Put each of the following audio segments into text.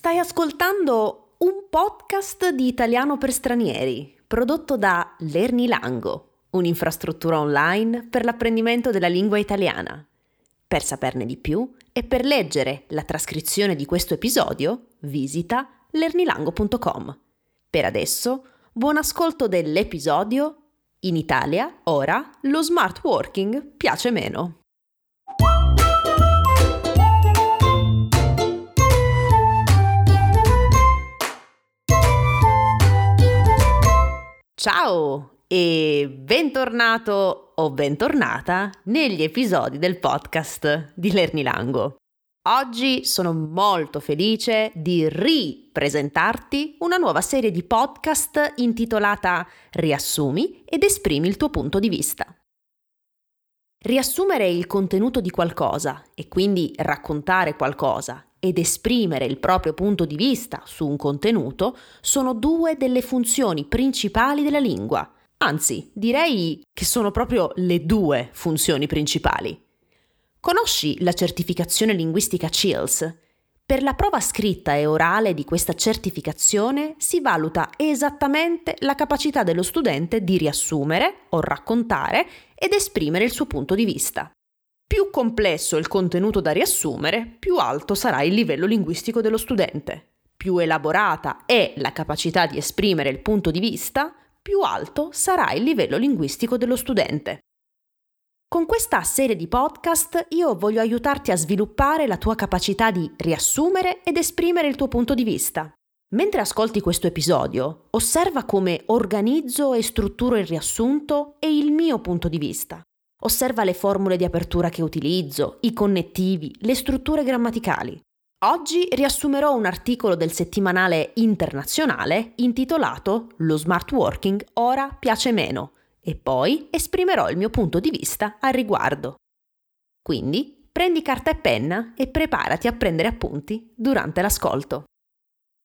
Stai ascoltando un podcast di italiano per stranieri, prodotto da Lernilango, un'infrastruttura online per l'apprendimento della lingua italiana. Per saperne di più e per leggere la trascrizione di questo episodio, visita lernilango.com. Per adesso, buon ascolto dell'episodio In Italia, ora, lo smart working piace meno. Ciao e bentornato o bentornata negli episodi del podcast di Lernilango. Oggi sono molto felice di ripresentarti una nuova serie di podcast intitolata Riassumi ed esprimi il tuo punto di vista. Riassumere il contenuto di qualcosa e quindi raccontare qualcosa ed esprimere il proprio punto di vista su un contenuto sono due delle funzioni principali della lingua. Anzi, direi che sono proprio le due funzioni principali. Conosci la certificazione linguistica CILS? Per la prova scritta e orale di questa certificazione si valuta esattamente la capacità dello studente di riassumere o raccontare ed esprimere il suo punto di vista. Più complesso il contenuto da riassumere, più alto sarà il livello linguistico dello studente. Più elaborata è la capacità di esprimere il punto di vista, più alto sarà il livello linguistico dello studente. Con questa serie di podcast io voglio aiutarti a sviluppare la tua capacità di riassumere ed esprimere il tuo punto di vista. Mentre ascolti questo episodio, osserva come organizzo e strutturo il riassunto e il mio punto di vista. Osserva le formule di apertura che utilizzo, i connettivi, le strutture grammaticali. Oggi riassumerò un articolo del settimanale internazionale intitolato Lo smart working ora piace meno e poi esprimerò il mio punto di vista al riguardo. Quindi prendi carta e penna e preparati a prendere appunti durante l'ascolto.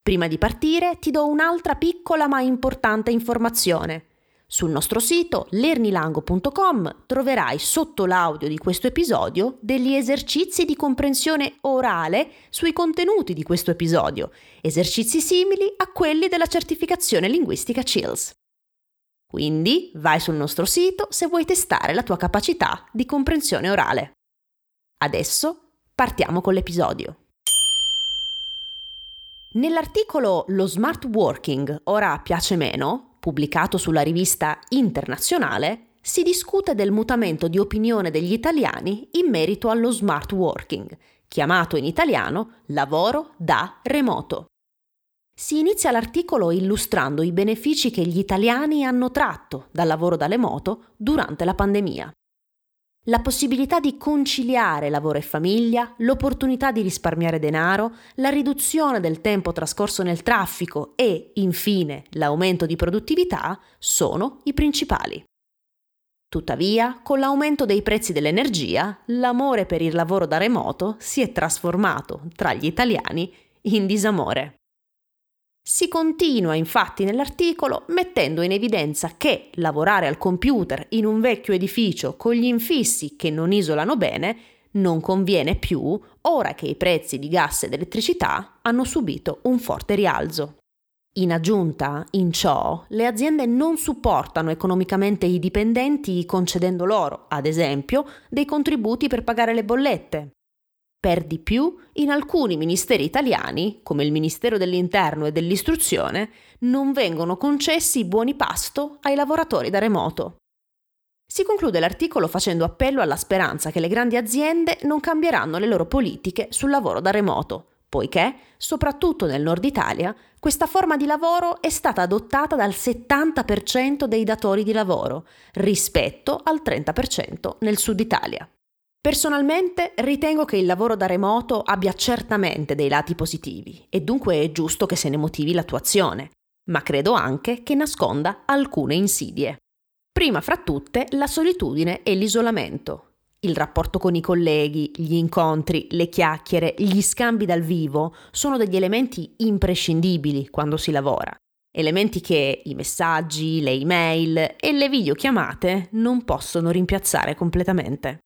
Prima di partire ti do un'altra piccola ma importante informazione. Sul nostro sito lernilango.com troverai sotto l'audio di questo episodio degli esercizi di comprensione orale sui contenuti di questo episodio, esercizi simili a quelli della certificazione linguistica CILS. Quindi vai sul nostro sito se vuoi testare la tua capacità di comprensione orale. Adesso partiamo con l'episodio. Nell'articolo Lo smart working ora piace meno, pubblicato sulla rivista Internazionale, si discute del mutamento di opinione degli italiani in merito allo smart working, chiamato in italiano lavoro da remoto. Si inizia l'articolo illustrando i benefici che gli italiani hanno tratto dal lavoro da remoto durante la pandemia la possibilità di conciliare lavoro e famiglia, l'opportunità di risparmiare denaro, la riduzione del tempo trascorso nel traffico e, infine, l'aumento di produttività sono i principali. Tuttavia, con l'aumento dei prezzi dell'energia, l'amore per il lavoro da remoto si è trasformato tra gli italiani in disamore. Si continua infatti nell'articolo mettendo in evidenza che lavorare al computer in un vecchio edificio con gli infissi che non isolano bene non conviene più ora che i prezzi di gas ed elettricità hanno subito un forte rialzo. In aggiunta, in ciò, le aziende non supportano economicamente i dipendenti concedendo loro, ad esempio, dei contributi per pagare le bollette, per di più, in alcuni ministeri italiani, come il Ministero dell'Interno e dell'Istruzione, non vengono concessi buoni pasto ai lavoratori da remoto. Si conclude l'articolo facendo appello alla speranza che le grandi aziende non cambieranno le loro politiche sul lavoro da remoto, poiché, soprattutto nel nord Italia, questa forma di lavoro è stata adottata dal 70% dei datori di lavoro, rispetto al 30% nel sud Italia. Personalmente ritengo che il lavoro da remoto abbia certamente dei lati positivi e dunque è giusto che se ne motivi l'attuazione, ma credo anche che nasconda alcune insidie. Prima fra tutte la solitudine e l'isolamento. Il rapporto con i colleghi, gli incontri, le chiacchiere, gli scambi dal vivo sono degli elementi imprescindibili quando si lavora. Elementi che i messaggi, le email e le videochiamate non possono rimpiazzare completamente.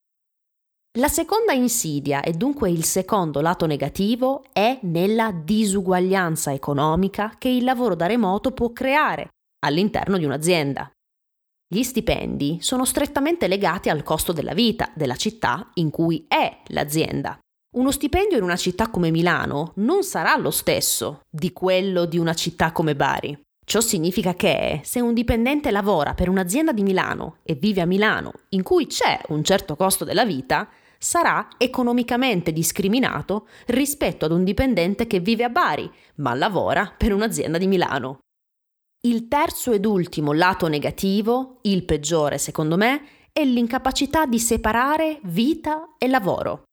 La seconda insidia e dunque il secondo lato negativo è nella disuguaglianza economica che il lavoro da remoto può creare all'interno di un'azienda. Gli stipendi sono strettamente legati al costo della vita della città in cui è l'azienda. Uno stipendio in una città come Milano non sarà lo stesso di quello di una città come Bari. Ciò significa che se un dipendente lavora per un'azienda di Milano e vive a Milano, in cui c'è un certo costo della vita, sarà economicamente discriminato rispetto ad un dipendente che vive a Bari, ma lavora per un'azienda di Milano. Il terzo ed ultimo lato negativo, il peggiore secondo me, è l'incapacità di separare vita e lavoro.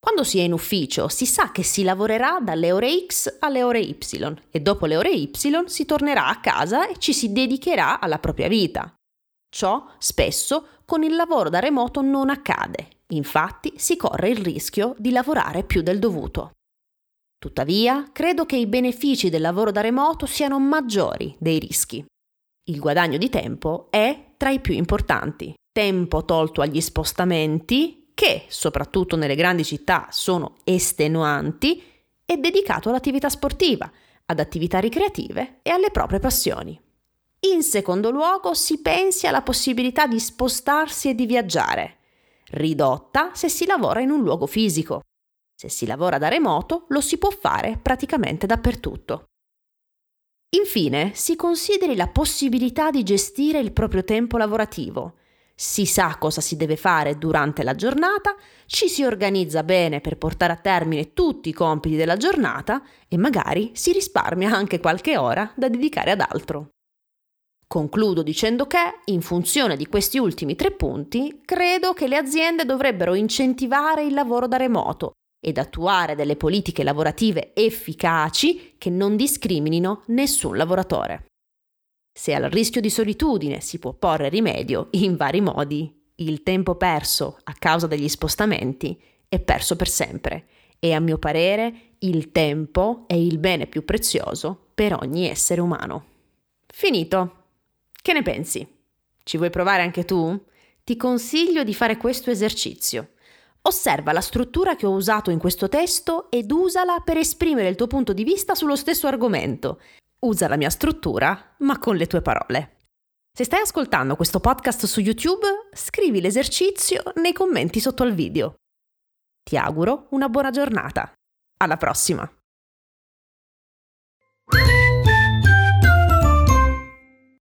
Quando si è in ufficio si sa che si lavorerà dalle ore X alle ore Y e dopo le ore Y si tornerà a casa e ci si dedicherà alla propria vita. Ciò spesso con il lavoro da remoto non accade, infatti si corre il rischio di lavorare più del dovuto. Tuttavia, credo che i benefici del lavoro da remoto siano maggiori dei rischi. Il guadagno di tempo è tra i più importanti. Tempo tolto agli spostamenti, che, soprattutto nelle grandi città, sono estenuanti, è dedicato all'attività sportiva, ad attività ricreative e alle proprie passioni. In secondo luogo, si pensi alla possibilità di spostarsi e di viaggiare, ridotta se si lavora in un luogo fisico. Se si lavora da remoto, lo si può fare praticamente dappertutto. Infine, si consideri la possibilità di gestire il proprio tempo lavorativo, si sa cosa si deve fare durante la giornata, ci si organizza bene per portare a termine tutti i compiti della giornata e magari si risparmia anche qualche ora da dedicare ad altro. Concludo dicendo che, in funzione di questi ultimi tre punti, credo che le aziende dovrebbero incentivare il lavoro da remoto ed attuare delle politiche lavorative efficaci che non discriminino nessun lavoratore. Se al rischio di solitudine si può porre rimedio in vari modi, il tempo perso a causa degli spostamenti è perso per sempre e a mio parere il tempo è il bene più prezioso per ogni essere umano. Finito. Che ne pensi? Ci vuoi provare anche tu? Ti consiglio di fare questo esercizio. Osserva la struttura che ho usato in questo testo ed usala per esprimere il tuo punto di vista sullo stesso argomento usa la mia struttura, ma con le tue parole. Se stai ascoltando questo podcast su YouTube, scrivi l'esercizio nei commenti sotto al video. Ti auguro una buona giornata. Alla prossima!